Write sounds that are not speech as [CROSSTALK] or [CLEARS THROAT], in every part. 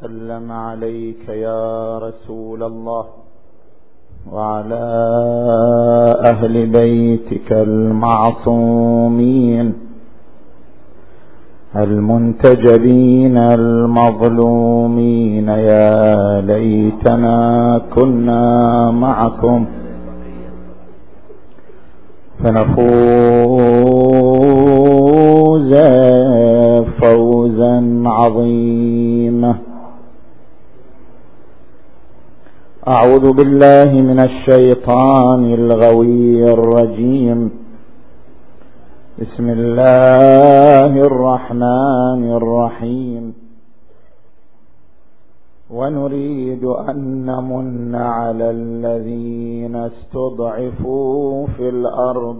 وسلم عليك يا رسول الله وعلى أهل بيتك المعصومين المنتجبين المظلومين يا ليتنا كنا معكم فنفوز فوزا عظيما أعوذ بالله من الشيطان الغوي الرجيم. بسم الله الرحمن الرحيم. ونريد أن نمن على الذين استضعفوا في الأرض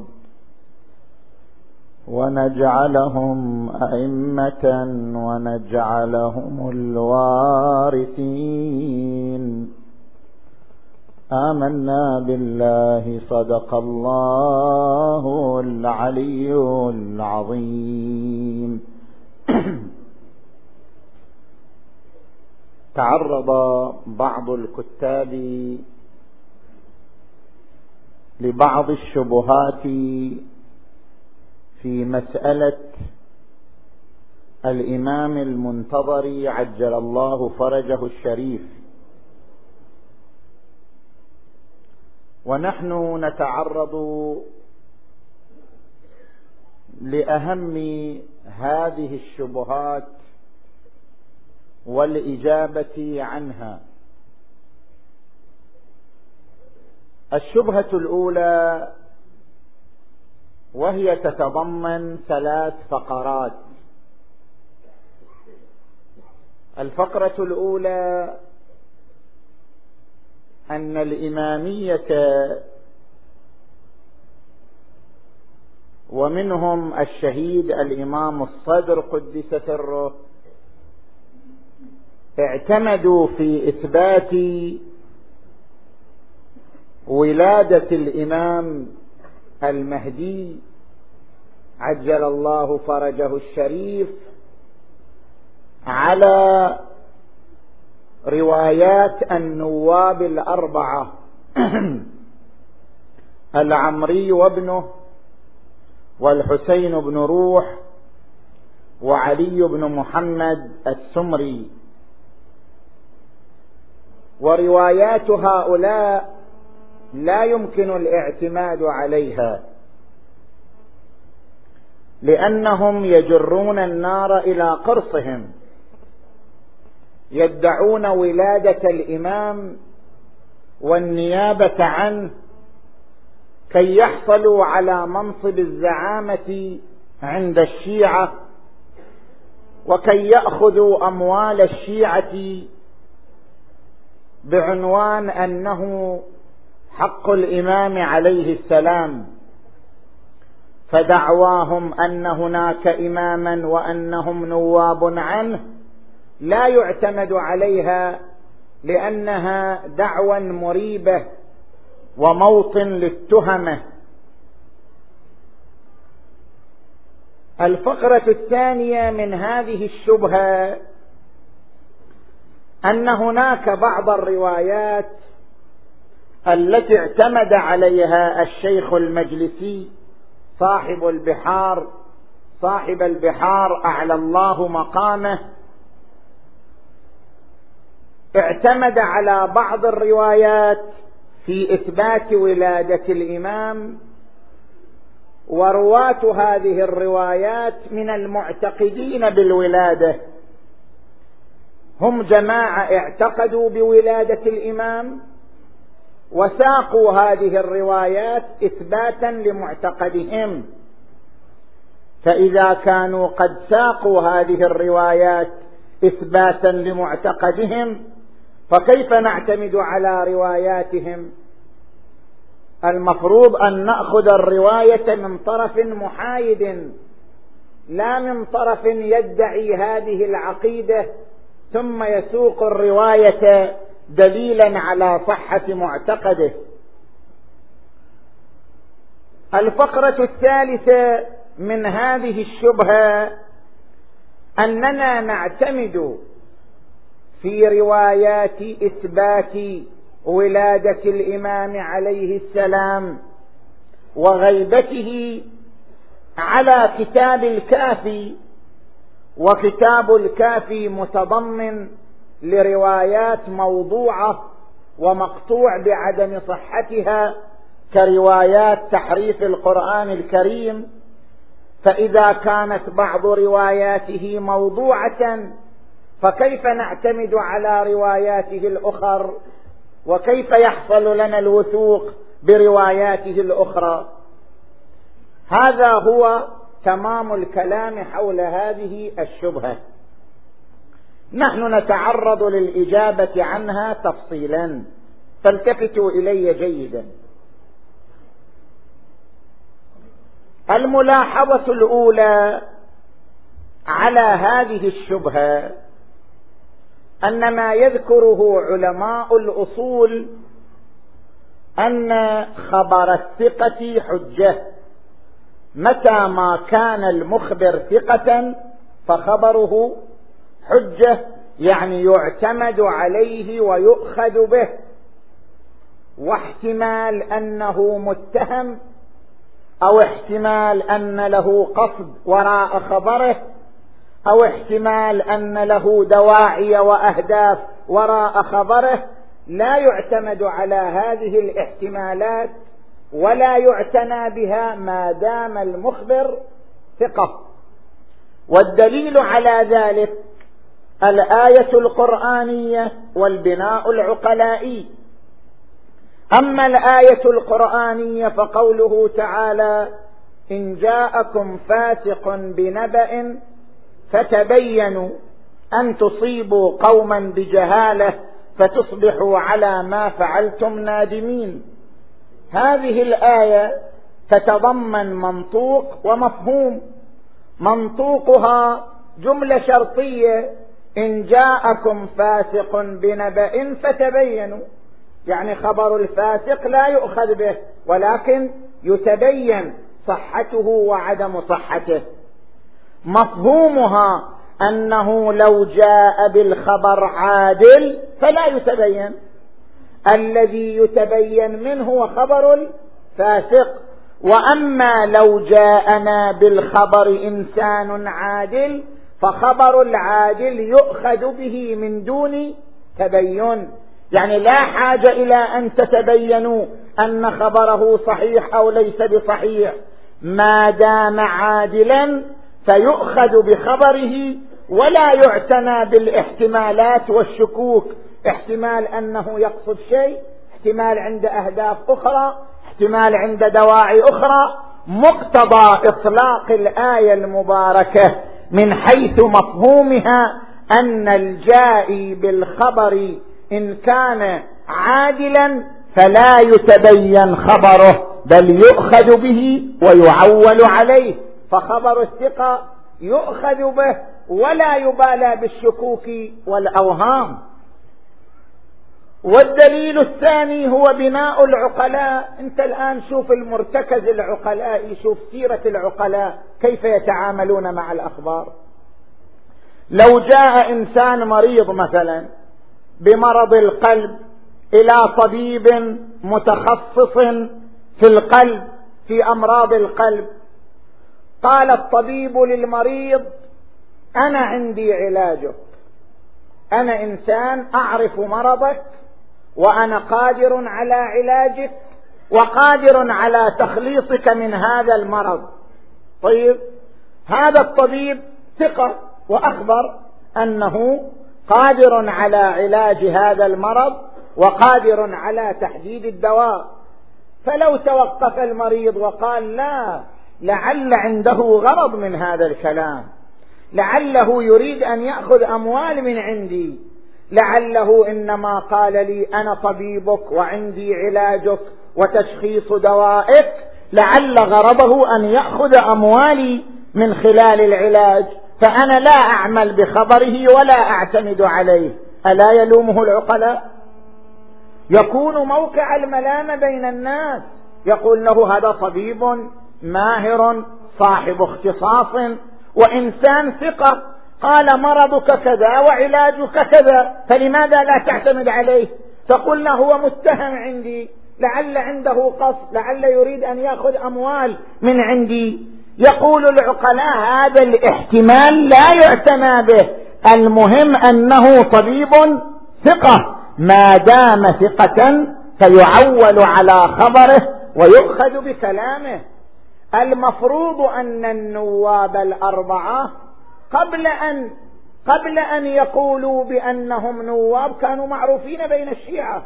ونجعلهم أئمة ونجعلهم الوارثين. آمنا بالله صدق الله العلي العظيم. [COUGHS] تعرض بعض الكتاب لبعض الشبهات في مسألة الإمام المنتظر عجل الله فرجه الشريف. ونحن نتعرض لأهم هذه الشبهات والإجابة عنها. الشبهة الأولى وهي تتضمن ثلاث فقرات. الفقرة الأولى أن الإمامية ومنهم الشهيد الإمام الصدر قدس سره اعتمدوا في إثبات ولادة الإمام المهدي عجل الله فرجه الشريف على روايات النواب الأربعة. [CLEARS THROAT] العمري وابنه والحسين بن روح وعلي بن محمد السمري. وروايات هؤلاء لا يمكن الاعتماد عليها لأنهم يجرون النار إلى قرصهم. يدعون ولادة الإمام والنيابة عنه كي يحصلوا على منصب الزعامة عند الشيعة وكي يأخذوا أموال الشيعة بعنوان أنه حق الإمام عليه السلام. فدعواهم أن هناك إماما وأنهم نواب عنه. لا يعتمد عليها لأنها دعوى مريبة وموطن للتهمة. الفقرة الثانية من هذه الشبهة أن هناك بعض الروايات التي اعتمد عليها الشيخ المجلسي صاحب البحار صاحب البحار أعلى الله مقامه اعتمد على بعض الروايات في إثبات ولادة الإمام ورواة هذه الروايات من المعتقدين بالولادة. هم جماعة اعتقدوا بولادة الإمام وساقوا هذه الروايات إثباتا لمعتقدهم. فإذا كانوا قد ساقوا هذه الروايات إثباتا لمعتقدهم فكيف نعتمد على رواياتهم؟ المفروض أن نأخذ الرواية من طرف محايد لا من طرف يدعي هذه العقيدة ثم يسوق الرواية دليلا على صحة معتقده. الفقرة الثالثة من هذه الشبهة أننا نعتمد في روايات إثبات ولادة الإمام عليه السلام وغيبته على كتاب الكافي وكتاب الكافي متضمن لروايات موضوعة ومقطوع بعدم صحتها كروايات تحريف القرآن الكريم فإذا كانت بعض رواياته موضوعة فكيف نعتمد على رواياته الأخر؟ وكيف يحصل لنا الوثوق برواياته الأخرى؟ هذا هو تمام الكلام حول هذه الشبهة. نحن نتعرض للإجابة عنها تفصيلا. فالتفتوا إلي جيدا. الملاحظة الأولى على هذه الشبهة أن ما يذكره علماء الأصول أن خبر الثقة حجة. متى ما كان المخبر ثقة فخبره حجة يعني يعتمد عليه ويؤخذ به. واحتمال أنه متهم أو احتمال أن له قصد وراء خبره. أو احتمال أن له دواعي وأهداف وراء خبره لا يعتمد على هذه الاحتمالات ولا يعتنى بها ما دام المخبر ثقة. والدليل على ذلك الآية القرآنية والبناء العقلائي. أما الآية القرآنية فقوله تعالى إن جاءكم فاسق بنبأ فتبينوا أن تصيبوا قوما بجهالة فتصبحوا على ما فعلتم نادمين. هذه الآية تتضمن منطوق ومفهوم. منطوقها جملة شرطية إن جاءكم فاسق بنبأ فتبينوا. يعني خبر الفاسق لا يؤخذ به ولكن يتبين صحته وعدم صحته. مفهومها أنه لو جاء بالخبر عادل فلا يتبين. الذي يتبين منه هو خبر الفاسق. وأما لو جاءنا بالخبر إنسان عادل فخبر العادل يؤخذ به من دون تبين. يعني لا حاجة إلى أن تتبينوا أن خبره صحيح أو ليس بصحيح. ما دام عادلا فيؤخذ بخبره ولا يعتنى بالاحتمالات والشكوك. احتمال أنه يقصد شيء احتمال عند أهداف أخرى احتمال عند دواعي أخرى. مقتضى إطلاق الآية المباركة من حيث مفهومها أن الجائي بالخبر إن كان عادلا فلا يتبين خبره بل يؤخذ به ويعول عليه. فخبر الثقة يؤخذ به ولا يبالى بالشكوك والأوهام. والدليل الثاني هو بناء العقلاء. انت الآن شوف المرتكز العقلاء شوف سيرة العقلاء كيف يتعاملون مع الأخبار. لو جاء إنسان مريض مثلا بمرض القلب إلى طبيب متخصص في القلب في أمراض القلب قال الطبيب للمريض أنا عندي علاجك. أنا إنسان أعرف مرضك وأنا قادر على علاجك وقادر على تخليصك من هذا المرض. طيب هذا الطبيب ثقة وأخبر أنه قادر على علاج هذا المرض وقادر على تحديد الدواء. فلو توقف المريض وقال لا لعل عنده غرض من هذا الكلام. لعله يريد أن يأخذ أموال من عندي. لعله إنما قال لي أنا طبيبك وعندي علاجك وتشخيص دوائك. لعل غرضه أن يأخذ أموالي من خلال العلاج. فأنا لا أعمل بخبره ولا أعتمد عليه. ألا يلومه العقلاء؟ يكون موقع الملامه بين الناس. يقول له هذا طبيب ماهر صاحب اختصاص. وإنسان ثقة قال مرضك كذا وعلاجك كذا فلماذا لا تعتمد عليه؟ فقلنا هو متهم عندي لعل عنده قصد لعل يريد أن يأخذ أموال من عندي. يقول العقلاء هذا الاحتمال لا يعتنى به. المهم أنه طبيب ثقة ما دام ثقة فيعول على خبره ويؤخذ بكلامه. المفروض أن النواب الأربعة قبل أن قبل أن يقولوا بأنهم نواب كانوا معروفين بين الشيعة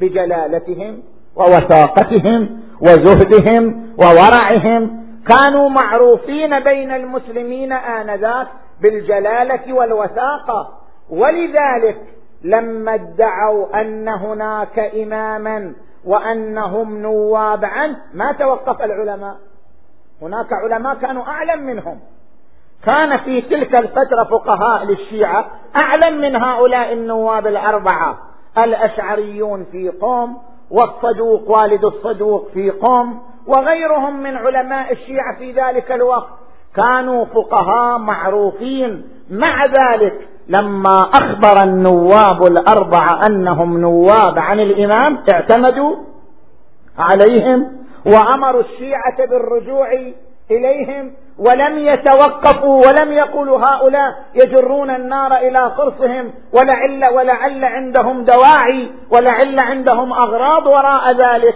بجلالتهم ووثاقتهم وزهدهم وورعهم. كانوا معروفين بين المسلمين آنذاك بالجلالة والوثاقة. ولذلك لما ادعوا أن هناك إماما وأنهم نواب عنه ما توقف العلماء. هناك علماء كانوا أعلم منهم. كان في تلك الفترة فقهاء للشيعة أعلم من هؤلاء النواب الأربعة. الأشعريون في قوم والصدوق والد الصدوق في قوم وغيرهم من علماء الشيعة في ذلك الوقت. كانوا فقهاء معروفين. مع ذلك لما أخبر النواب الأربعة أنهم نواب عن الإمام اعتمدوا عليهم. وامروا الشيعة بالرجوع إليهم ولم يتوقفوا ولم يقولوا هؤلاء يجرون النار إلى قرصهم ولعل ولعل عندهم دواعي ولعل عندهم أغراض وراء ذلك.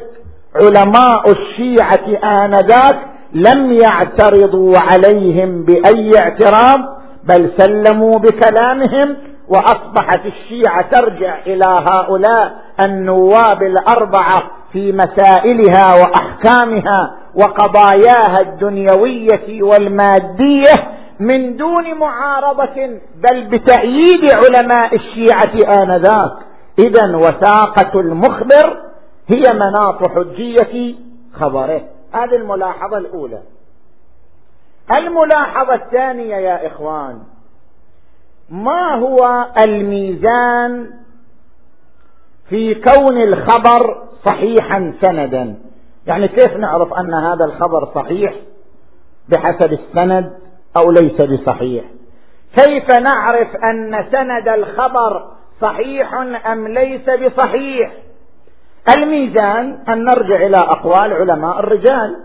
علماء الشيعة آنذاك لم يعترضوا عليهم بأي اعتراض بل سلموا بكلامهم وأصبحت الشيعة ترجع إلى هؤلاء النواب الأربعة في مسائلها وأحكامها وقضاياها الدنيوية والمادية من دون معارضة بل بتأييد علماء الشيعة آنذاك. اذا وثاقة المخبر هي مناط حجية خبره. هذه الملاحظة الأولى. الملاحظة الثانية يا إخوان ما هو الميزان في كون الخبر صحيحا سندا؟ يعني كيف نعرف أن هذا الخبر صحيح بحسب السند أو ليس بصحيح؟ كيف نعرف أن سند الخبر صحيح أم ليس بصحيح؟ الميزان أن نرجع إلى أقوال علماء الرجال.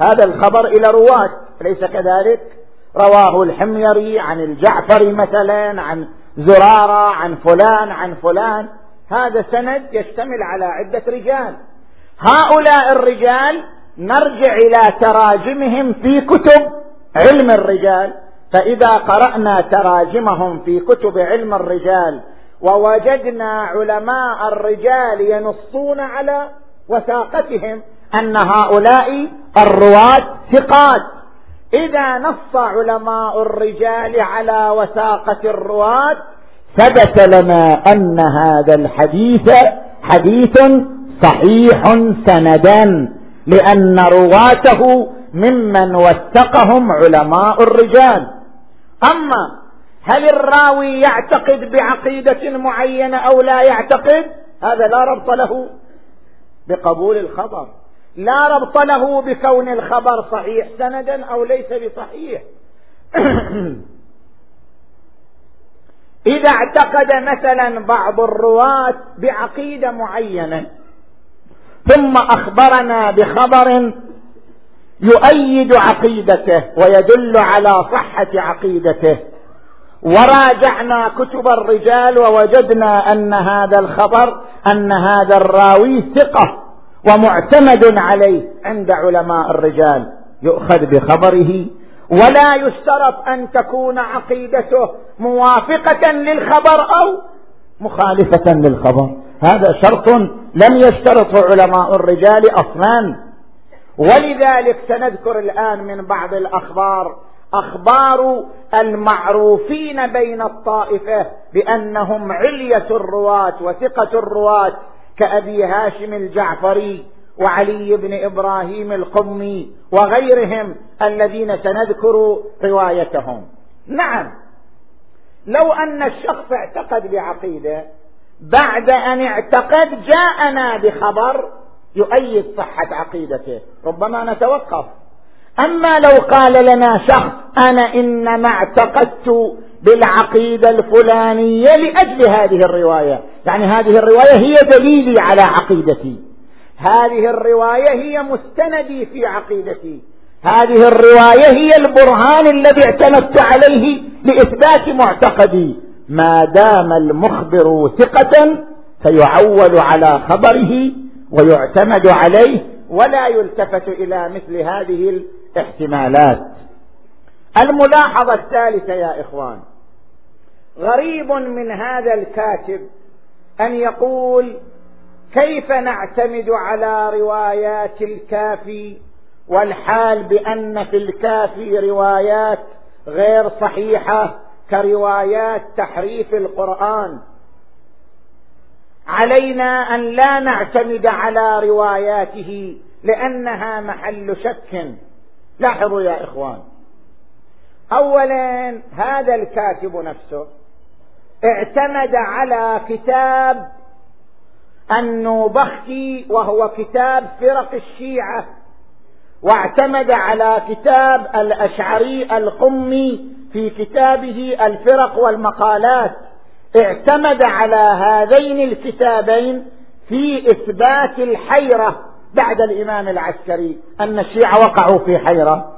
هذا الخبر إلى رواة أليس كذلك؟ رواه الحميري عن الجعفري مثلا عن زرارة عن فلان عن فلان. هذا سند يشتمل على عدة رجال. هؤلاء الرجال نرجع إلى تراجمهم في كتب علم الرجال. فإذا قرأنا تراجمهم في كتب علم الرجال ووجدنا علماء الرجال ينصون على وثاقتهم أن هؤلاء الرواة ثقات. إذا نص علماء الرجال على وثاقة الرواة ثبت لنا أن هذا الحديث حديث صحيح سندا لأن رواته ممن وثقهم علماء الرجال. أما هل الراوي يعتقد بعقيدة معينة أو لا يعتقد؟ هذا لا ربط له بقبول الخبر. لا ربط له بكون الخبر صحيح. سندا أو ليس بصحيح. [CLEARS THROAT] إذا اعتقد مثلا بعض الرواة بعقيدة معينة ثم أخبرنا بخبر يؤيد عقيدته ويدل على صحة عقيدته. وراجعنا كتب الرجال ووجدنا أن هذا الخبر أن هذا الراوي ثقة. ومعتمد عليه عند علماء الرجال يؤخذ بخبره. ولا يشترط أن تكون عقيدته موافقة للخبر أو مخالفة للخبر. هذا شرط لم يشترطه علماء الرجال أصلا. ولذلك سنذكر الآن من بعض الأخبار أخبار المعروفين بين الطائفة بأنهم علية الرواة وثقة الرواة. كأبي هاشم الجعفري وعلي بن إبراهيم القمي وغيرهم الذين سنذكر روايتهم. نعم لو أن الشخص اعتقد بعقيدة بعد أن اعتقد جاءنا بخبر يؤيد صحة عقيدته. ربما نتوقف. أما لو قال لنا شخص أنا إنما اعتقدت بالعقيدة الفلانية لأجل هذه الرواية. يعني هذه الرواية هي دليلي على عقيدتي. هذه الرواية هي مستندي في عقيدتي. هذه الرواية هي البرهان الذي اعتمدت عليه لإثبات معتقدي. ما دام المخبر ثقة فيعول على خبره ويعتمد عليه ولا يلتفت إلى مثل هذه الاحتمالات. الملاحظة الثالثة يا إخوان. غريب من هذا الكاتب أن يقول كيف نعتمد على روايات الكافي والحال بأن في الكافي روايات غير صحيحة كروايات تحريف القرآن؟ علينا أن لا نعتمد على رواياته لأنها محل شك. لاحظوا يا إخوان. أولا هذا الكاتب نفسه اعتمد على كتاب النوبختي وهو كتاب فرق الشيعة واعتمد على كتاب الأشعري القمي في كتابه الفرق والمقالات. اعتمد على هذين الكتابين في إثبات الحيرة بعد الإمام العسكري أن الشيعة وقعوا في حيرة.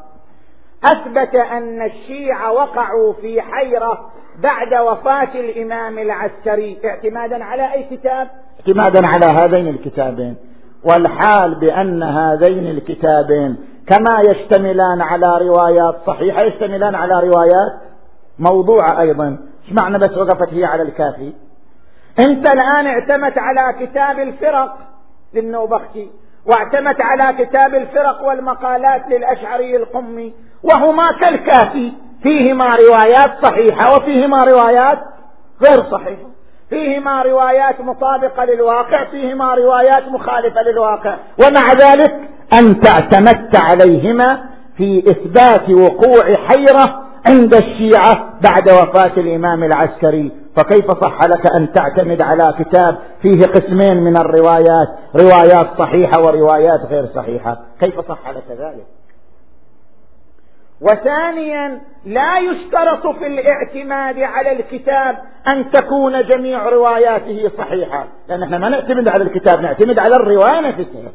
أثبت أن الشيعة وقعوا في حيرة بعد وفاة الإمام العسكري اعتمادا على أي كتاب؟ اعتمادا على هذين الكتابين. والحال بأن هذين الكتابين كما يشتملان على روايات صحيحة يشتملان على روايات موضوعة أيضا. إيش معنى بس وقفت هي على الكافي؟ أنت الآن اعتمدت على كتاب الفرق للنوبختي واعتمدت على كتاب الفرق والمقالات للأشعري القمي وهما كالكافي. فيهما روايات صحيحة وفيهما روايات غير صحيحة. فيهما روايات مطابقة للواقع فيهما روايات مخالفة للواقع. ومع ذلك أنت اعتمدت عليهما في إثبات وقوع حيرة عند الشيعة بعد وفاة الإمام العسكري. فكيف صح لك أن تعتمد على كتاب فيه قسمين من الروايات؟ روايات صحيحة وروايات غير صحيحة. كيف صح لك ذلك؟ وثانيا لا يشترط في الاعتماد على الكتاب أن تكون جميع رواياته صحيحة. لأن إحنا ما نعتمد على الكتاب نعتمد على الرواية نفسها.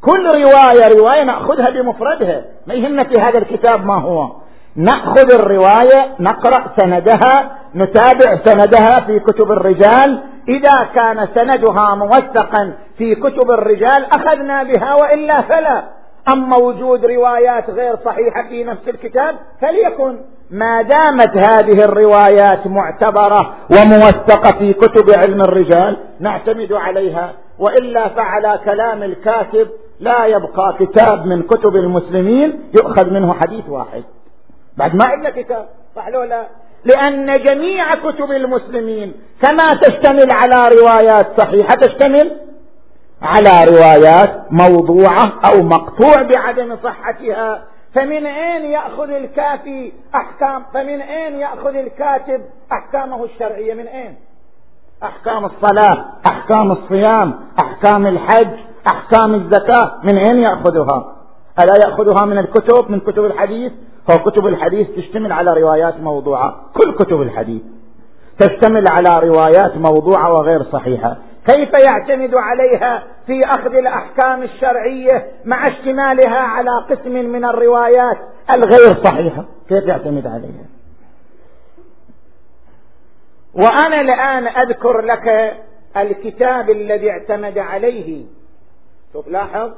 كل رواية رواية نأخذها بمفردها. ما يهمنا في هذا الكتاب ما هو. نأخذ الرواية نقرأ سندها نتابع سندها في كتب الرجال. إذا كان سندها موثقا في كتب الرجال أخذنا بها وإلا فلا. أما وجود روايات غير صحيحة في نفس الكتاب فليكن. ما دامت هذه الروايات معتبرة وموثقة في كتب علم الرجال نعتمد عليها. وإلا فعلى كلام الكاتب لا يبقى كتاب من كتب المسلمين يؤخذ منه حديث واحد. بعد ما عندنا كتاب صح لا؟ لأن جميع كتب المسلمين كما تشتمل على روايات صحيحة تشتمل على روايات موضوعة أو مقطوع بعدم صحتها. فمن أين يأخذ الكافي أحكام؟ فمن أين يأخذ الكاتب أحكامه الشرعية؟ من أين؟ أحكام الصلاة أحكام الصيام أحكام الحج أحكام الزكاة. من أين يأخذها؟ ألا يأخذها من الكتب من كتب الحديث؟ فكتب الحديث تشتمل على روايات موضوعة. كل كتب الحديث تشتمل على روايات موضوعة وغير صحيحة. كيف يعتمد عليها في أخذ الأحكام الشرعية مع اشتمالها على قسم من الروايات الغير صحيحة؟ كيف يعتمد عليها؟ وأنا الآن أذكر لك الكتاب الذي اعتمد عليه. شوف لاحظ.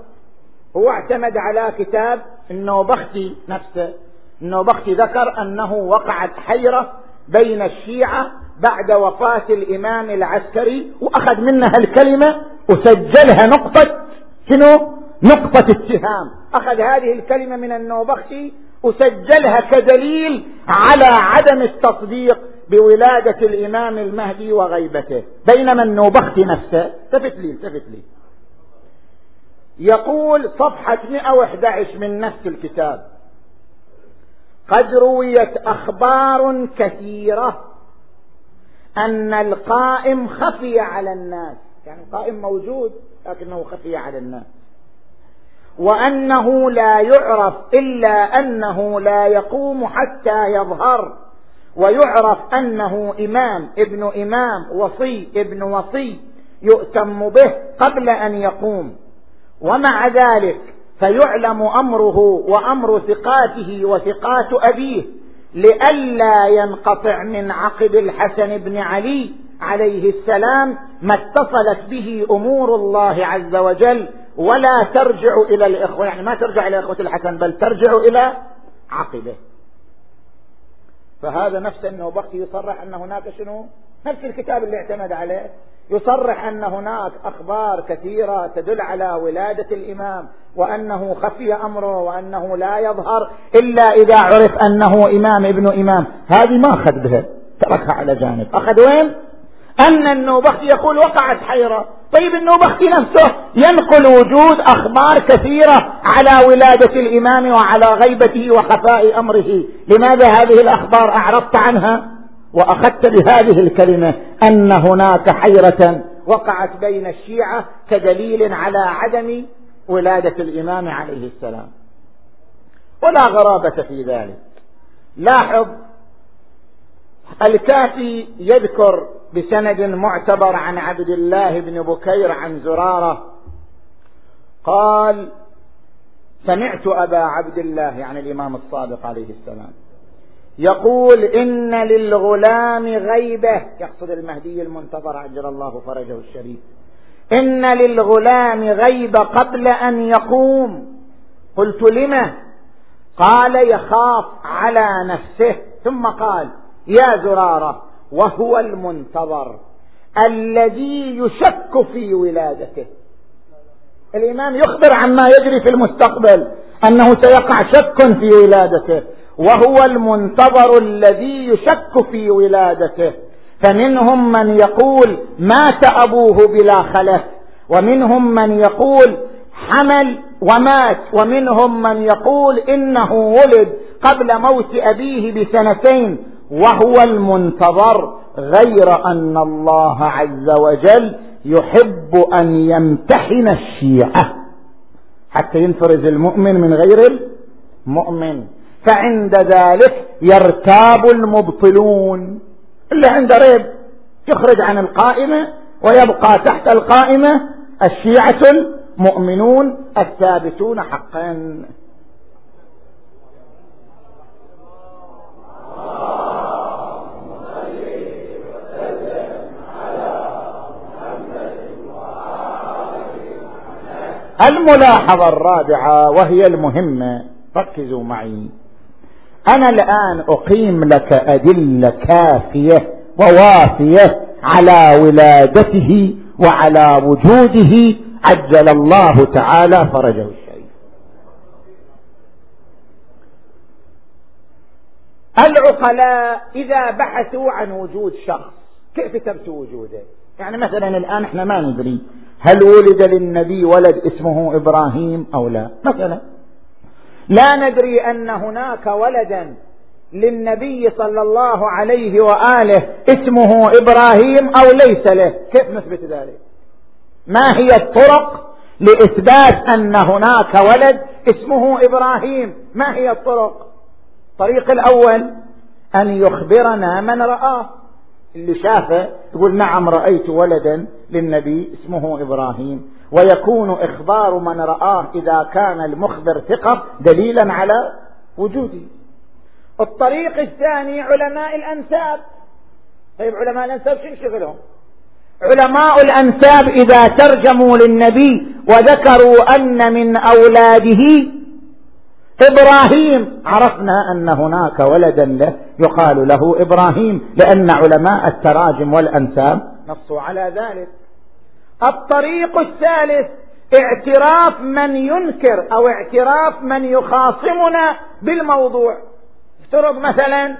هو اعتمد على كتاب النوبختي نفسه. النوبختي ذكر أنه وقعت حيرة بين الشيعة بعد وفاة الإمام العسكري وأخذ منها الكلمة وسجلها نقطة شنو؟ نقطة اتهام. أخذ هذه الكلمة من النوبختي وسجلها كدليل على عدم التصديق بولادة الإمام المهدي وغيبته. بينما النوبختي نفسه التفت لي التفت لي. يقول صفحة 111 من نفس الكتاب. قد رويت أخبار كثيرة أن القائم خفي على الناس. يعني القائم موجود لكنه خفي على الناس. وأنه لا يعرف إلا أنه لا يقوم حتى يظهر ويعرف أنه إمام ابن إمام وصي ابن وصي يؤتم به قبل أن يقوم. ومع ذلك فيعلم أمره وأمر ثقاته وثقات أبيه لئلا ينقطع من عقب الحسن بن علي عليه السلام ما اتصلت به أمور الله عز وجل ولا ترجع إلى الإخوة يعني ما ترجع إلى إخوة الحسن بل ترجع إلى عقبه. فهذا نفس أنه بختي يصرح أن هناك شنو؟ نفس الكتاب اللي اعتمد عليه. يصرح أن هناك أخبار كثيرة تدل على ولادة الإمام وأنه خفي أمره وأنه لا يظهر إلا إذا عرف أنه إمام ابن إمام. هذه ما أخذ بها. تركها على جانب. أخذ وين؟ أن النوبختي يقول وقعت حيرة. طيب النوبختي نفسه ينقل وجود أخبار كثيرة على ولادة الإمام وعلى غيبته وخفاء أمره. لماذا هذه الأخبار أعرضت عنها؟ وأخذت بهذه الكلمة أن هناك حيرة وقعت بين الشيعة كدليل على عدم ولادة الإمام عليه السلام. ولا غرابة في ذلك. لاحظ الكافي يذكر بسند معتبر عن عبد الله بن بكير عن زرارة. قال سمعت أبا عبد الله يعني الإمام الصادق عليه السلام يقول إن للغلام غيبة يقصد المهدي المنتظر عجل الله فرجه الشريف. إن للغلام غيبة قبل أن يقوم. قلت لم قال يخاف على نفسه. ثم قال يا زرارة وهو المنتظر الذي يشك في ولادته. الإمام يخبر عما يجري في المستقبل أنه سيقع شك في ولادته وهو المنتظر الذي يشك في ولادته. فمنهم من يقول مات أبوه بلا خلف. ومنهم من يقول حمل ومات. ومنهم من يقول إنه ولد قبل موت أبيه بسنتين. وهو المنتظر غير أن الله عز وجل يحب أن يمتحن الشيعة. حتى ينفرز المؤمن من غير المؤمن. فعند ذلك يرتاب المبطلون. اللي عنده ريب. يخرج عن القائمة ويبقى تحت القائمة الشيعة المؤمنون الثابتون حقا. الملاحظة الرابعة وهي المهمة. ركزوا معي. أنا الآن أقيم لك أدلة كافية ووافية على ولادته وعلى وجوده عجل الله تعالى فرجه الشريف. العقلاء إذا بحثوا عن وجود شخص كيف ثبتوا وجوده؟ يعني مثلا الآن إحنا ما ندري هل ولد للنبي ولد اسمه إبراهيم أو لا؟ مثلا. لا ندري أن هناك ولدا للنبي صلى الله عليه وآله اسمه إبراهيم أو ليس له. كيف نثبت ذلك؟ ما هي الطرق لإثبات أن هناك ولد اسمه إبراهيم؟ ما هي الطرق؟ الطريق الأول أن يخبرنا من رآه. اللي شافه يقول نعم رأيت ولدا للنبي اسمه إبراهيم. ويكون إخبار من رآه إذا كان المخبر ثقة دليلا على وجوده. الطريق الثاني علماء الأنساب. طيب علماء الأنساب شو شغلهم؟ علماء الأنساب إذا ترجموا للنبي وذكروا أن من أولاده إبراهيم. عرفنا أن هناك ولدا له يقال له إبراهيم لأن علماء التراجم والأنساب نصوا على ذلك. الطريق الثالث اعتراف من ينكر أو اعتراف من يخاصمنا بالموضوع. افترض مثلا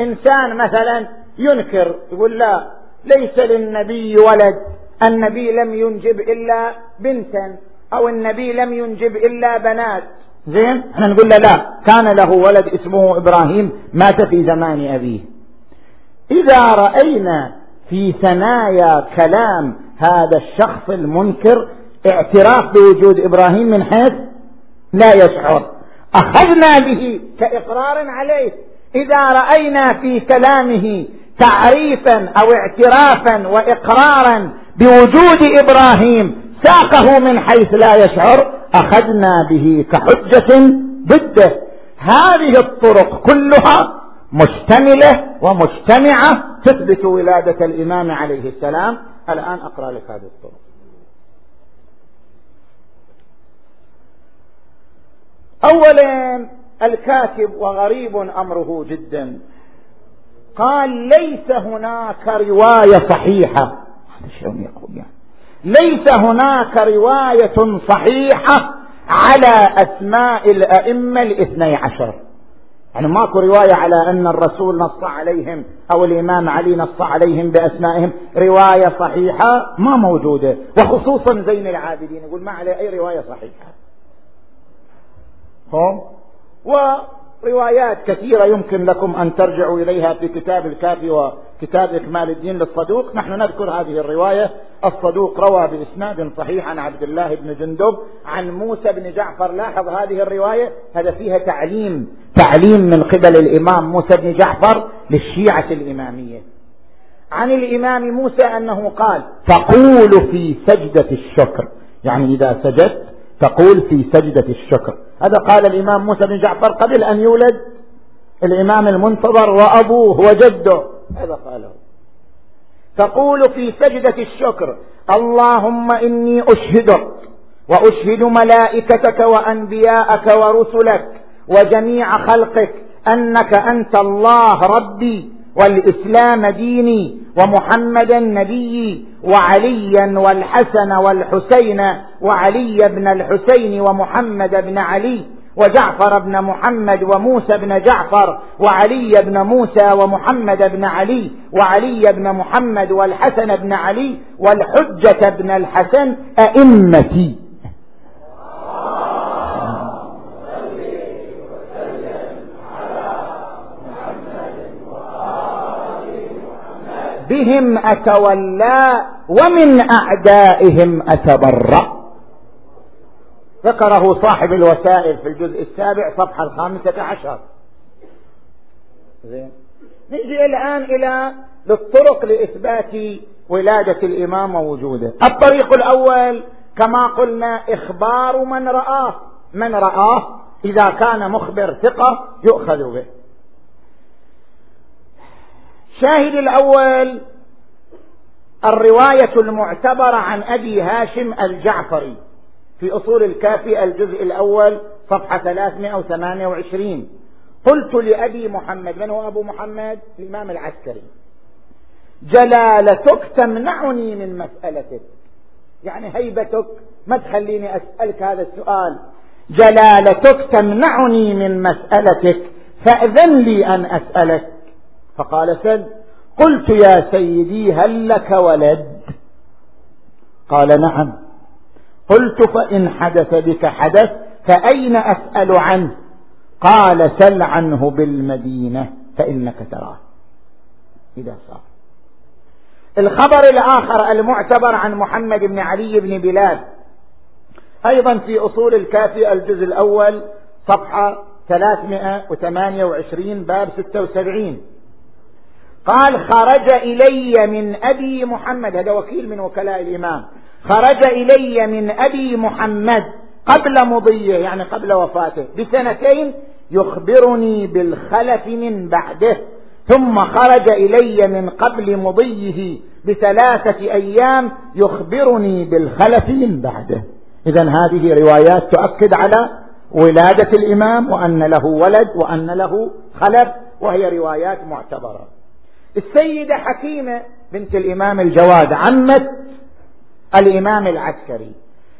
إنسان مثلا ينكر يقول لا ليس للنبي ولد النبي لم ينجب إلا بنتا أو النبي لم ينجب إلا بنات. زين؟ إحنا نقول له لا. كان له ولد اسمه إبراهيم مات في زمان أبيه. إذا رأينا في ثنايا كلام هذا الشخص المنكر اعتراف بوجود إبراهيم من حيث لا يشعر. أخذنا به كإقرار عليه. إذا رأينا في كلامه تعريفا أو اعترافا وإقرارا بوجود إبراهيم ساقه من حيث لا يشعر أخذنا به كحجة ضده. هذه الطرق كلها مشتملة ومجتمعة تثبت ولادة الإمام عليه السلام. الآن أقرأ لك هذه الطرق. أولا الكاتب وغريب أمره جدا. قال ليس هناك رواية صحيحة. هذا شلون يقول يعني؟ ليس هناك رواية صحيحة على أسماء الأئمة الاثني عشر. يعني ماكو رواية على أن الرسول نص عليهم أو الإمام علي نص عليهم بأسمائهم. رواية صحيحة ما موجودة وخصوصا زين العابدين. يقول ما عليه أي رواية صحيحة. هم وروايات كثيرة يمكن لكم أن ترجعوا إليها في كتاب الكافي وكتاب إكمال الدين للصدوق. نحن نذكر هذه الرواية. الصدوق روى بإسناد صحيح عن عبد الله بن جندب عن موسى بن جعفر. لاحظ هذه الرواية. هذا فيها تعليم. تعليم من قبل الإمام موسى بن جعفر للشيعة الإمامية. عن الإمام موسى أنه قال تقول في سجدة الشكر. يعني إذا سجدت تقول في سجدة الشكر. هذا قال الإمام موسى بن جعفر قبل أن يولد. الإمام المنتظر وأبوه وجده. هذا قاله. تقول في سجدة الشكر اللهم إني أشهدك وأشهد ملائكتك وأنبياءك ورسلك وجميع خلقك أنك أنت الله ربي. والإسلام ديني ومحمدا نبيي وعليا والحسن والحسين وعلي بن الحسين ومحمد بن علي وجعفر بن محمد وموسى بن جعفر وعلي بن موسى ومحمد بن علي وعلي بن محمد والحسن بن علي والحجة بن الحسن أئمتي. بهم أتولى ومن أعدائهم أتبرأ. ذكره صاحب الوسائل في الجزء السابع صفحة الخامسة عشر. زين. نجي الآن إلى للطرق لإثبات ولادة الإمام ووجوده. الطريق الأول كما قلنا إخبار من رآه. من رآه إذا كان مخبر ثقة يؤخذ به. الشاهد الأول الرواية المعتبرة عن أبي هاشم الجعفري في أصول الكافي الجزء الأول صفحة 328 قلت لأبي محمد من هو أبو محمد؟ الإمام العسكري. جلالتك تمنعني من مسألتك. يعني هيبتك ما تخليني أسألك هذا السؤال. جلالتك تمنعني من مسألتك فأذن لي أن أسألك. فقال سل قلت يا سيدي هل لك ولد؟ قال نعم. قلت فإن حدث بك حدث فأين أسأل عنه؟ قال سل عنه بالمدينة فإنك تراه. إذا صار. الخبر الآخر المعتبر عن محمد بن علي بن بلال. أيضا في أصول الكافي الجزء الأول صفحة 328 باب 76 قال خرج إلي من أبي محمد هذا وكيل من وكلاء الإمام. خرج إلي من أبي محمد قبل مضيه يعني قبل وفاته بسنتين يخبرني بالخلف من بعده. ثم خرج إلي من قبل مضيه بثلاثة أيام يخبرني بالخلف من بعده. إذا هذه روايات تؤكد على ولادة الإمام وأن له ولد وأن له خلف وهي روايات معتبرة. السيدة حكيمة بنت الإمام الجواد عمة الإمام العسكري.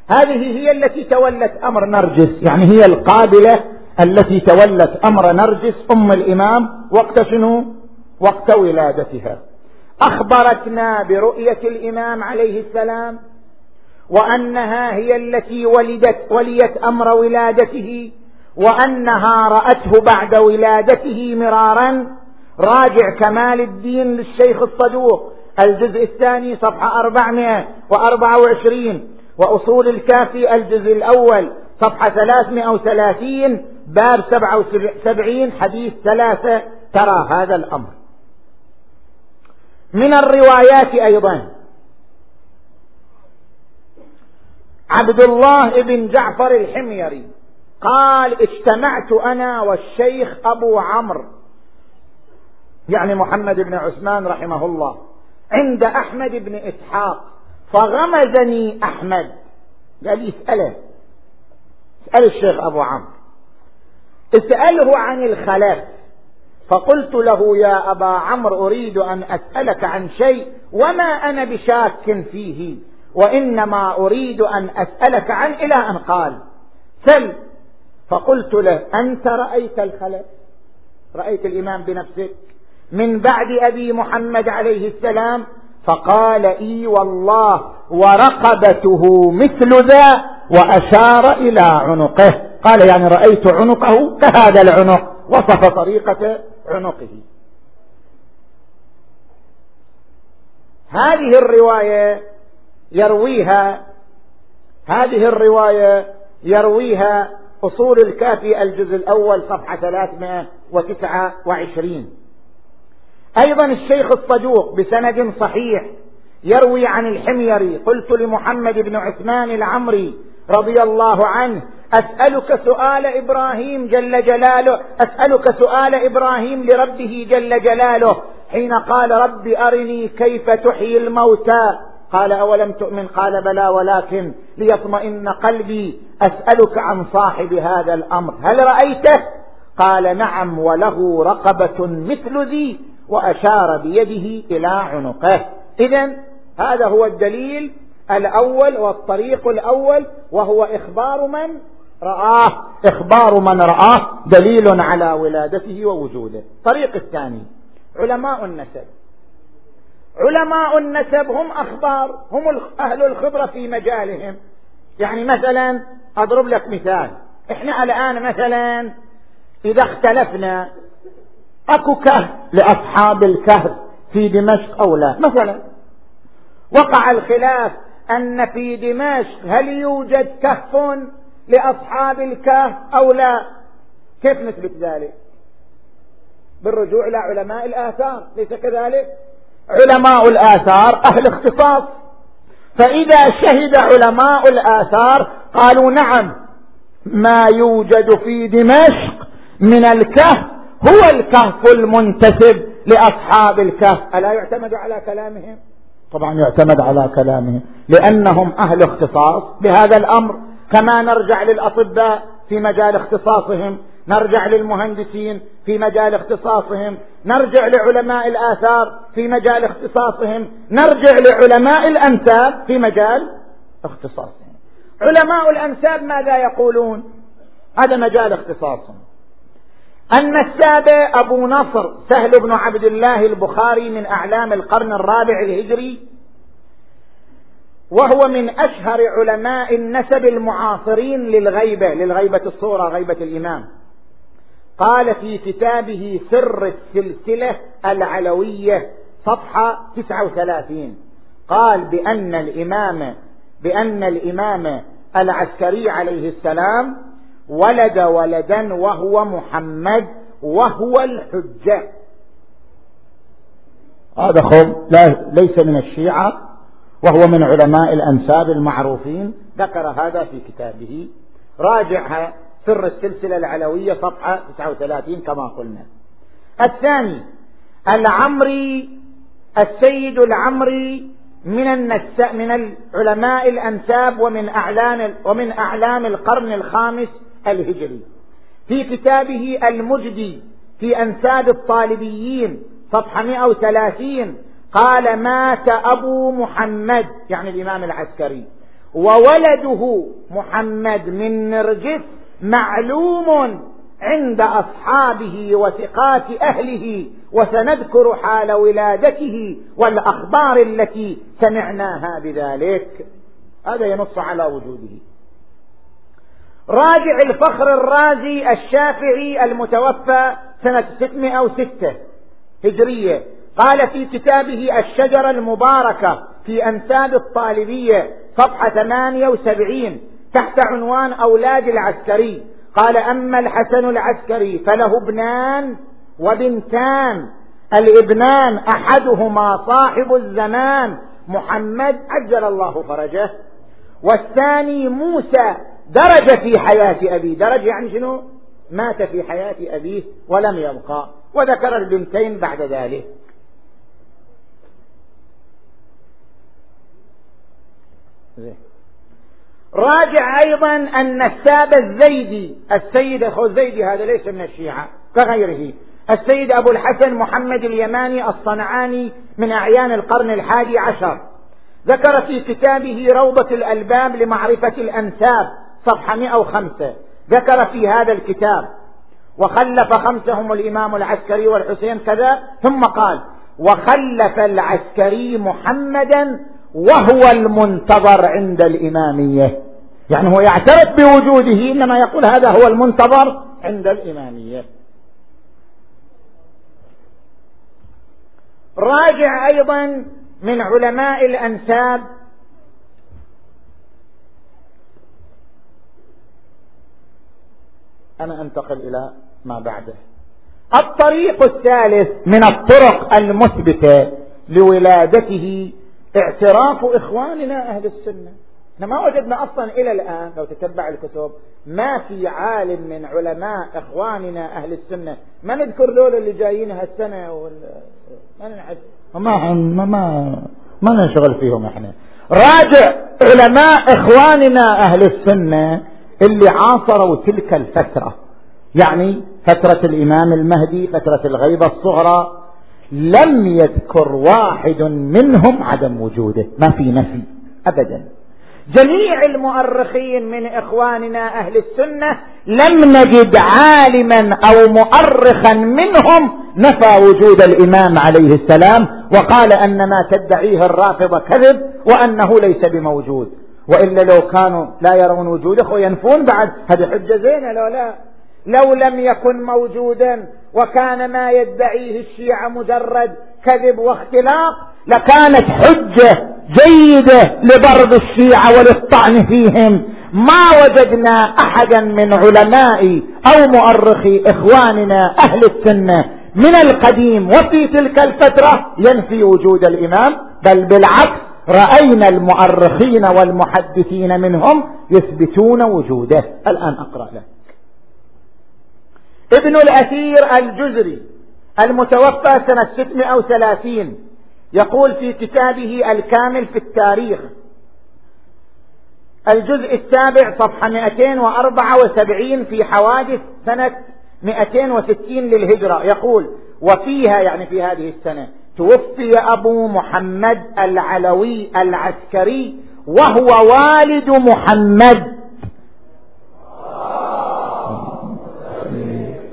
هذه هي التي تولت أمر نرجس يعني هي القابلة التي تولت أمر نرجس أم الإمام وقت شنو؟ وقت ولادتها. أخبرتنا برؤية الإمام عليه السلام وأنها هي التي ولدت وليت أمر ولادته وأنها رأته بعد ولادته مرارا راجع كمال الدين للشيخ الصدوق. الجزء الثاني صفحة 424 وأصول الكافي الجزء الأول صفحة 330 باب 77 حديث ثلاثة. ترى هذا الأمر. من الروايات أيضا. عبد الله بن جعفر الحميري قال اجتمعت أنا والشيخ أبو عمرو يعني محمد بن عثمان رحمه الله عند أحمد بن إسحاق فغمزني أحمد. قال لي اسأله اسأل الشيخ أبو عمرو. اسأله عن الخلاف فقلت له يا أبا عمرو أريد أن أسألك عن شيء وما أنا بشاك فيه وإنما أريد أن أسألك عن إلى أن قال. سل. فقلت له أنت رأيت الخلف؟ رأيت الإمام بنفسك؟ من بعد أبي محمد عليه السلام فقال إي والله ورقبته مثل ذا وأشار إلى عنقه. قال يعني رأيت عنقه كهذا العنق وصف طريقة عنقه. هذه الرواية يرويها هذه الرواية يرويها أصول الكافي الجزء الأول صفحة 329 أيضا الشيخ الصدوق بسند صحيح يروي عن الحميري قلت لمحمد بن عثمان العمري رضي الله عنه أسألك سؤال إبراهيم جل جلاله أسألك سؤال إبراهيم لربه جل جلاله حين قال رب أرني كيف تحيي الموتى؟ قال أولم تؤمن؟ قال بلى ولكن ليطمئن قلبي أسألك عن صاحب هذا الأمر هل رأيته؟ قال نعم وله رقبة مثل ذي. وأشار بيده إلى عنقه. إذا هذا هو الدليل الأول والطريق الأول وهو إخبار من رآه. إخبار من رآه دليل على ولادته ووجوده. الطريق الثاني علماء النسب. علماء النسب هم أخبار هم أهل الخبرة في مجالهم. يعني مثلا أضرب لك مثال. إحنا الآن مثلا إذا اختلفنا أكو كهف لأصحاب الكهف في دمشق أو لا؟ مثلا. وقع الخلاف أن في دمشق هل يوجد كهف لأصحاب الكهف أو لا؟ كيف نثبت ذلك؟ بالرجوع إلى علماء الآثار ليس كذلك؟ علماء الآثار أهل اختصاص. فإذا شهد علماء الآثار قالوا نعم ما يوجد في دمشق من الكهف هو الكهف المنتسب لأصحاب الكهف. ألا يعتمد على كلامهم؟ طبعا يعتمد على كلامهم لأنهم أهل اختصاص بهذا الأمر. كما نرجع للأطباء في مجال اختصاصهم نرجع للمهندسين في مجال اختصاصهم نرجع لعلماء الآثار في مجال اختصاصهم نرجع لعلماء الأنساب في مجال اختصاصهم. علماء الأنساب ماذا يقولون؟ هذا مجال اختصاصهم. أن السابع أبو نصر سهل بن عبد الله البخاري من أعلام القرن الرابع الهجري وهو من أشهر علماء النسب المعاصرين للغيبة للغيبة الصورة غيبة الإمام. قال في كتابه سر السلسلة العلوية صفحة 39 قال بأن الإمام بأن الإمام العسكري عليه السلام ولد ولدا وهو محمد وهو الحجة. هذا لا ليس من الشيعة وهو من علماء الأنساب المعروفين. ذكر هذا في كتابه. راجعها سر السلسلة العلوية صفحة 39 كما قلنا. الثاني العمري السيد العمري من النساء من العلماء الأنساب ومن أعلام ومن أعلام القرن الخامس الهجري. في كتابه المجدي في أنساب الطالبيين صفحة 130 قال مات أبو محمد يعني الإمام العسكري. وولده محمد من نرجس معلوم عند أصحابه وثقات أهله وسنذكر حال ولادته والأخبار التي سمعناها بذلك. هذا ينص على وجوده. راجع الفخر الرازي الشافعي المتوفى سنة 606 هجرية. قال في كتابه الشجرة المباركة في أنساب الطالبية صفحة 78 تحت عنوان أولاد العسكري. قال أما الحسن العسكري فله ابنان وبنتان. الابنان أحدهما صاحب الزمان محمد عجل الله فرجه والثاني موسى درج في حياة أبيه درج يعني شنو؟ مات في حياة أبيه ولم يبقى. وذكر البنتين بعد ذلك. راجع أيضا أن الساب الزيدي السيد أخو الزيدي هذا ليس من الشيعة كغيره. السيد أبو الحسن محمد اليماني الصنعاني من أعيان القرن الحادي عشر. ذكر في كتابه روضة الألباب لمعرفة الأنساب. صفحة 105 ذكر في هذا الكتاب وخلف خمسهم الإمام العسكري والحسين كذا ثم قال وخلف العسكري محمدا وهو المنتظر عند الإمامية. يعني هو يعترف بوجوده إنما يقول هذا هو المنتظر عند الإمامية. راجع أيضا من علماء الأنساب أنا أنتقل إلى ما بعده. الطريق الثالث من الطرق المثبتة لولادته اعتراف إخواننا أهل السنة. إحنا ما وجدنا أصلا إلى الآن لو تتبع الكتب ما في عالم من علماء إخواننا أهل السنة. ما نذكر ذول اللي جايين هالسنة وال... ما نعد ما ما ما ما نشغل فيهم إحنا. راجع علماء إخواننا أهل السنة اللي عاصروا تلك الفترة يعني فترة الإمام المهدي فترة الغيبة الصغرى لم يذكر واحد منهم عدم وجوده ما في نفي ابدا. جميع المؤرخين من إخواننا أهل السنة لم نجد عالما أو مؤرخا منهم نفى وجود الإمام عليه السلام وقال أن ما تدعيه الرافضه كذب وأنه ليس بموجود. وإلا لو كانوا لا يرون وجوده وينفون بعد هذه حجة زينة لو لا؟ لو لم يكن موجودا وكان ما يدعيه الشيعة مجرد كذب واختلاق لكانت حجة جيدة لضرب الشيعة وللطعن فيهم. ما وجدنا أحدا من علماء أو مؤرخي إخواننا أهل السنة من القديم وفي تلك الفترة ينفي وجود الإمام بل بالعكس رأينا المؤرخين والمحدثين منهم يثبتون وجوده. الآن أقرأ له ابن الأثير الجزري المتوفى سنة 630 يقول في كتابه الكامل في التاريخ الجزء السابع صفحة 274 في حوادث سنة 260 للهجرة. يقول وفيها يعني في هذه السنة توفي أبو محمد العلوي العسكري وهو والد محمد.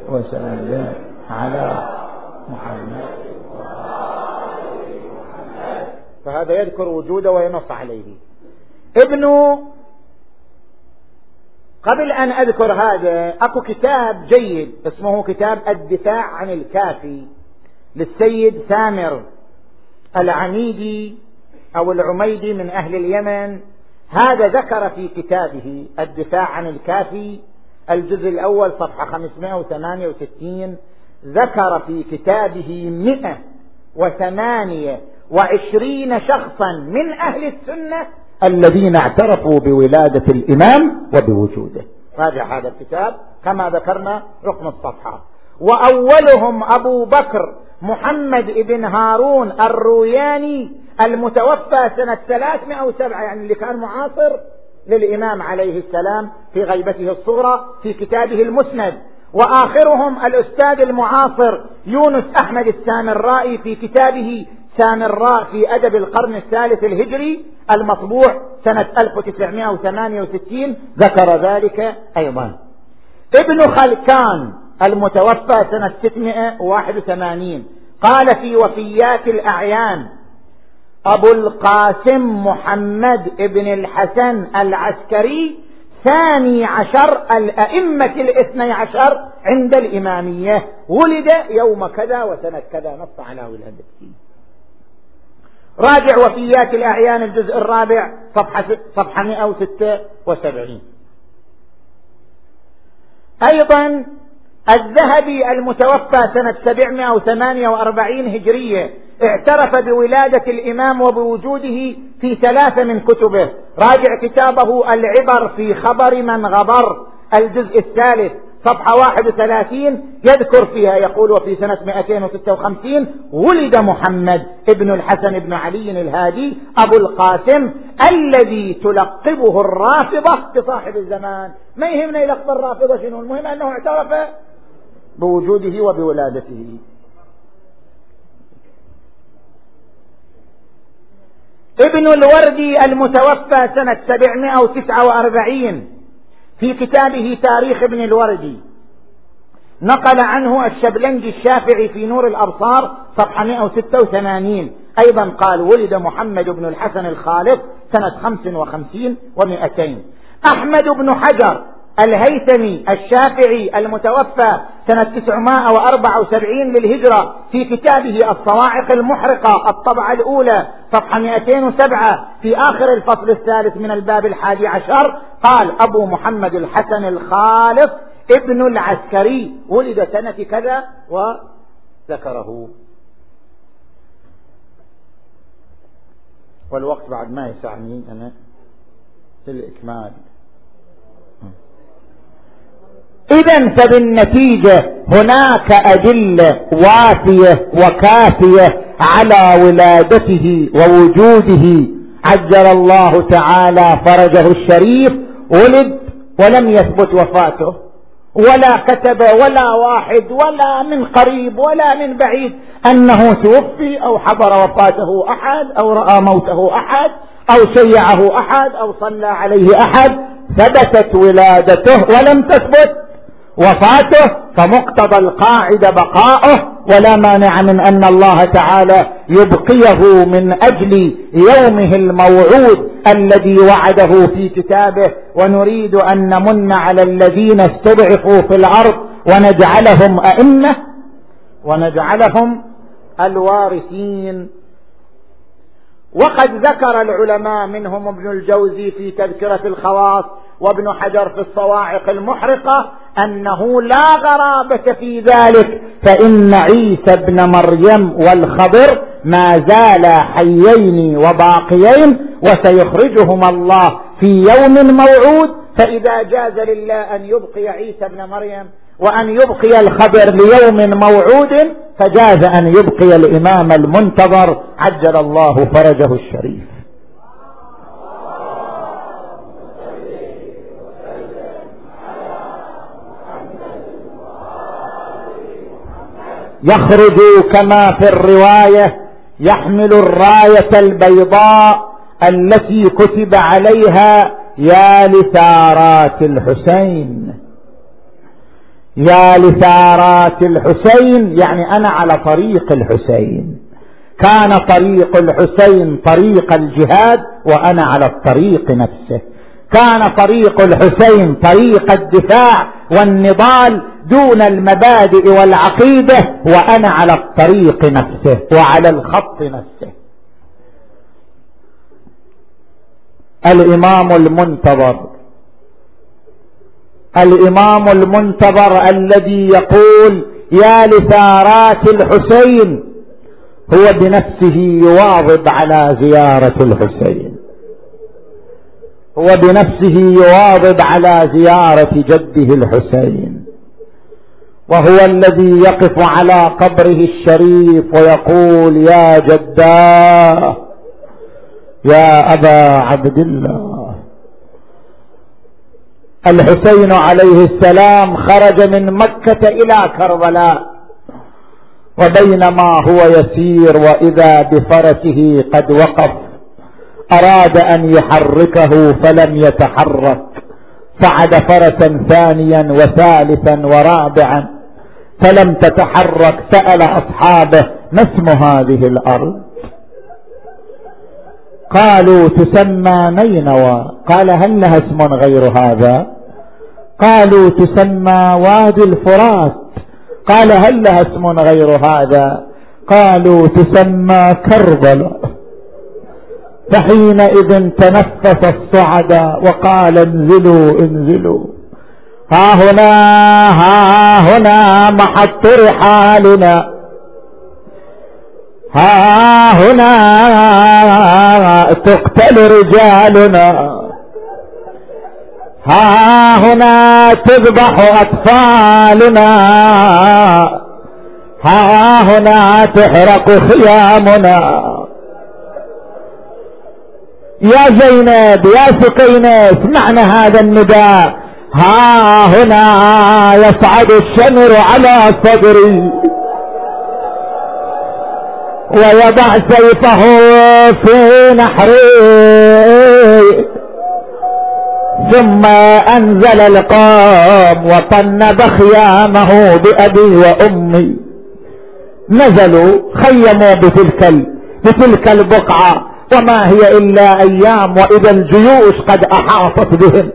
وسلم على محمد فهذا يذكر وجوده وينص عليه. ابن قبل أن أذكر هذا أكو كتاب جيد اسمه كتاب الدفاع عن الكافي. للسيد سامر العميدي أو العميدي من أهل اليمن. هذا ذكر في كتابه الدفاع عن الكافي الجزء الأول صفحة 568 ذكر في كتابه مئة وثمانية وعشرين شخصا من أهل السنة الذين اعترفوا بولادة الإمام وبوجوده. راجع هذا الكتاب كما ذكرنا رقم الصفحة. وأولهم أبو بكر محمد بن هارون الروياني المتوفى سنة 307 يعني اللي كان معاصر للإمام عليه السلام في غيبته الصغرى في كتابه المسند. وآخرهم الأستاذ المعاصر يونس أحمد السامرائي في كتابه سامراء في أدب القرن الثالث الهجري المطبوع سنة 1968 ذكر ذلك أيضا. ابن خلكان المتوفى سنة 681 قال في وفيات الأعيان أبو القاسم محمد بن الحسن العسكري ثاني عشر الأئمة الاثني عشر عند الإمامية. ولد يوم كذا وسنة كذا نص على ولادته راجع وفيات الأعيان الجزء الرابع صفحة, صفحة 176 أيضا الذهبي المتوفى سنة 748 هجرية اعترف بولادة الإمام وبوجوده في ثلاثة من كتبه. راجع كتابه العبر في خبر من غبر الجزء الثالث صفحة 31 يذكر فيها يقول وفي سنة 256 ولد محمد ابن الحسن بن علي الهادي أبو القاسم الذي تلقبه الرافضة بصاحب الزمان. ما يهمنا يلقب الرافضة شنو المهم أنه اعترف بوجوده وبولادته. ابن الوردي المتوفى سنة 749 في كتابه تاريخ ابن الوردي نقل عنه الشبلنجي الشافعي في نور الأبصار صفحة 186 أيضا قال ولد محمد بن الحسن الخالد سنة 55 و200 أحمد بن حجر الهيثمي الشافعي المتوفى سنة 974 للهجرة في كتابه الصواعق المحرقة الطبعة الأولى صفحة 207 في آخر الفصل الثالث من الباب الحادي عشر قال أبو محمد الحسن الخالص ابن العسكري ولد سنة كذا وذكره. والوقت بعد ما يسعني أنا في الإكمال. إذا فبالنتيجة هناك أدلة وافية وكافية على ولادته ووجوده. عجل الله تعالى فرجه الشريف. ولد ولم يثبت وفاته. ولا كتب ولا واحد ولا من قريب ولا من بعيد أنه توفي أو حضر وفاته أحد أو رأى موته أحد أو شيعه أحد أو صلى عليه أحد. ثبتت ولادته ولم تثبت. وفاته فمقتضى القاعدة بقاؤه. ولا مانع من أن الله تعالى يبقيه من أجل يومه الموعود الذي وعده في كتابه. ونريد أن نمن على الذين استضعفوا في الأرض ونجعلهم أئمة ونجعلهم الوارثين. وقد ذكر العلماء منهم ابن الجوزي في تذكرة الخواص وابن حجر في الصواعق المحرقة أنه لا غرابة في ذلك فإن عيسى ابن مريم والخضر ما زالا حيين وباقيين وسيخرجهما الله في يوم موعود فإذا جاز لله أن يبقي عيسى ابن مريم وأن يبقي الخبر ليوم موعود فجاز أن يبقي الإمام المنتظر عجل الله فرجه الشريف. يخرج كما في الرواية يحمل الراية البيضاء التي كتب عليها يا لثارات الحسين. يا لثارات الحسين يعني أنا على طريق الحسين. كان طريق الحسين طريق الجهاد وأنا على الطريق نفسه. كان طريق الحسين طريق الدفاع والنضال دون المبادئ والعقيدة وأنا على الطريق نفسه وعلى الخط نفسه. الإمام المنتظر. الإمام المنتظر الذي يقول يا لثارات الحسين هو بنفسه يواظب على زيارة الحسين. هو بنفسه يواظب على زيارة جده الحسين. وهو الذي يقف على قبره الشريف ويقول يا جداه يا أبا عبد الله. الحسين عليه السلام خرج من مكة إلى كربلاء وبينما هو يسير وإذا بفرسه قد وقف. أراد أن يحركه فلم يتحرك. صعد فرسا ثانيا وثالثا ورابعا. فلم تتحرك سأل أصحابه ما اسم هذه الأرض؟ قالوا تسمى نينوى. قال هل لها اسم غير هذا؟ قالوا تسمى وادي الفرات. قال هل لها اسم غير هذا؟ قالوا تسمى كربلاء. فحينئذ تنفس الصعداء وقال انزلوا انزلوا. ها هنا ها هنا محط رحالنا ها هنا تقتل رجالنا. ها هنا تذبح أطفالنا. ها هنا تحرق خيامنا. يا زينب يا سكينة اسمعنا هذا النداء. ها هنا يصعد الشمر على صدري. ويضع سيفه في نحري. ثم أنزل القوم وطنب خيامه بأبي وأمي. نزلوا خيموا بتلك بتلك البقعة. وما هي إلا أيام وإذا الجيوش قد أحاطت بهم.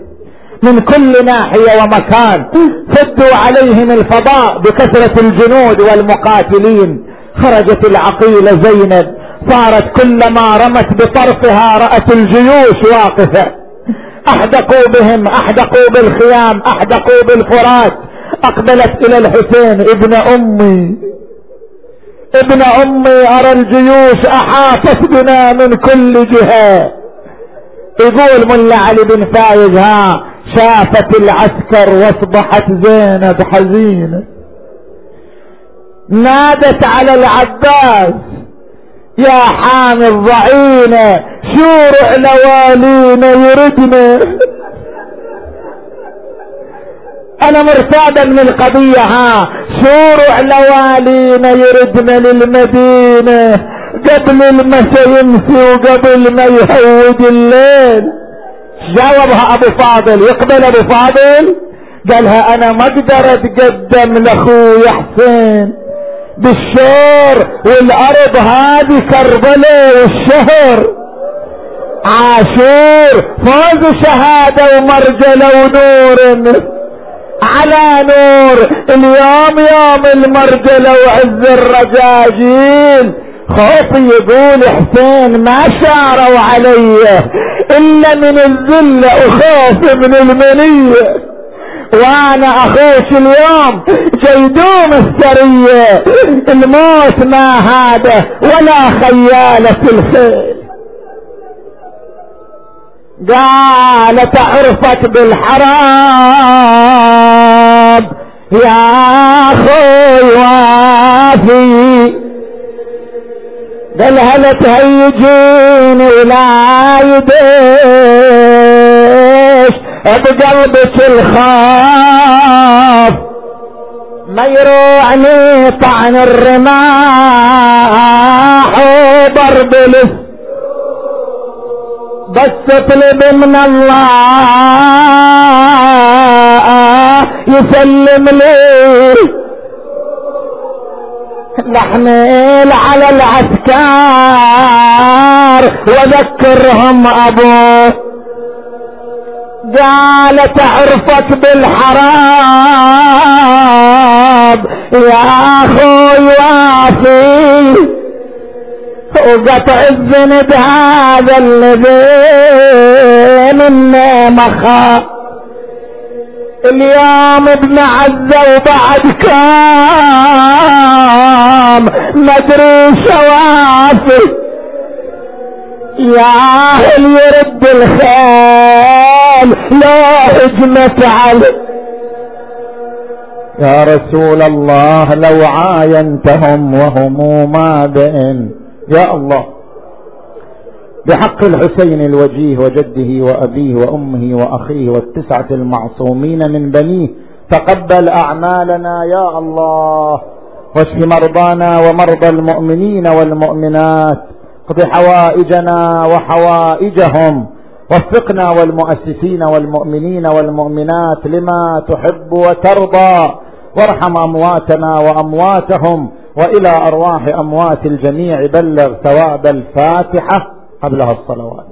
من كل ناحية ومكان سدوا عليهم الفضاء بكثرة الجنود والمقاتلين. خرجت العقيله زينب صارت كلما رمت بطرفها رأت الجيوش واقفة. أحدقوا بهم أحدقوا بالخيام أحدقوا بالفرات. أقبلت إلى الحسين ابن أمي. ابن أمي ارى الجيوش احاطت بنا من كل جهة. يقول ملا علي بن فايز ها شافت العسكر وأصبحت زينب حزينة. نادت على العباس يا حامي الضعينة شورع لوالينا يردنا. أنا مرتابة من القضية ها شورع لوالينا يردنا للمدينة. قبل المسا يمسي وقبل ما يهود الليل. جاوبها أبو فاضل. يقبل أبو فاضل؟ قالها أنا ما أقدر أتقدم لأخوي حسين. بالشور والأرض هذه كربلاء والشهر. عاشور فوز شهادة ومرجلة ونور. على نور. اليوم يوم المرجلة وعز الرجاجيل خوفي يقول حسين ما شاروا علي الا من الذلة وخوف من المنية وأنا أخوش اليوم جيدوم السرية الموت ما هذا ولا خيالة الخيل قالت عرفت بالحرام. يا أخوي وافي قال هل تهيجين ولا يديش؟ بقلبك الخاف ما يروعني طعن الرماح وضرب لس بس اطلب من الله يسلم لي. نحمل على العسكر وذكرهم ابوه قالت عرفت بالحرام يا أخوي وافي. وقطع الذنب هذا الذي منا مخا اليوم ابن عزة وبعد كام؟ مدري شوافي. يا أهل يرد الخيل لا هجمت عليه يا رسول الله لو عاينتهم وهم ما بئن. يا الله. بحق الحسين الوجيه وجده وأبيه وأمه وأخيه والتسعة المعصومين من بنيه تقبل أعمالنا يا الله واشف مرضانا ومرضى المؤمنين والمؤمنات اقض حوائجنا وحوائجهم وفقنا والمؤسسين والمؤمنين والمؤمنات لما تحب وترضى وارحم أمواتنا وأمواتهم وإلى أرواح أموات الجميع بلغ ثواب الفاتحة. قبلها الصلوات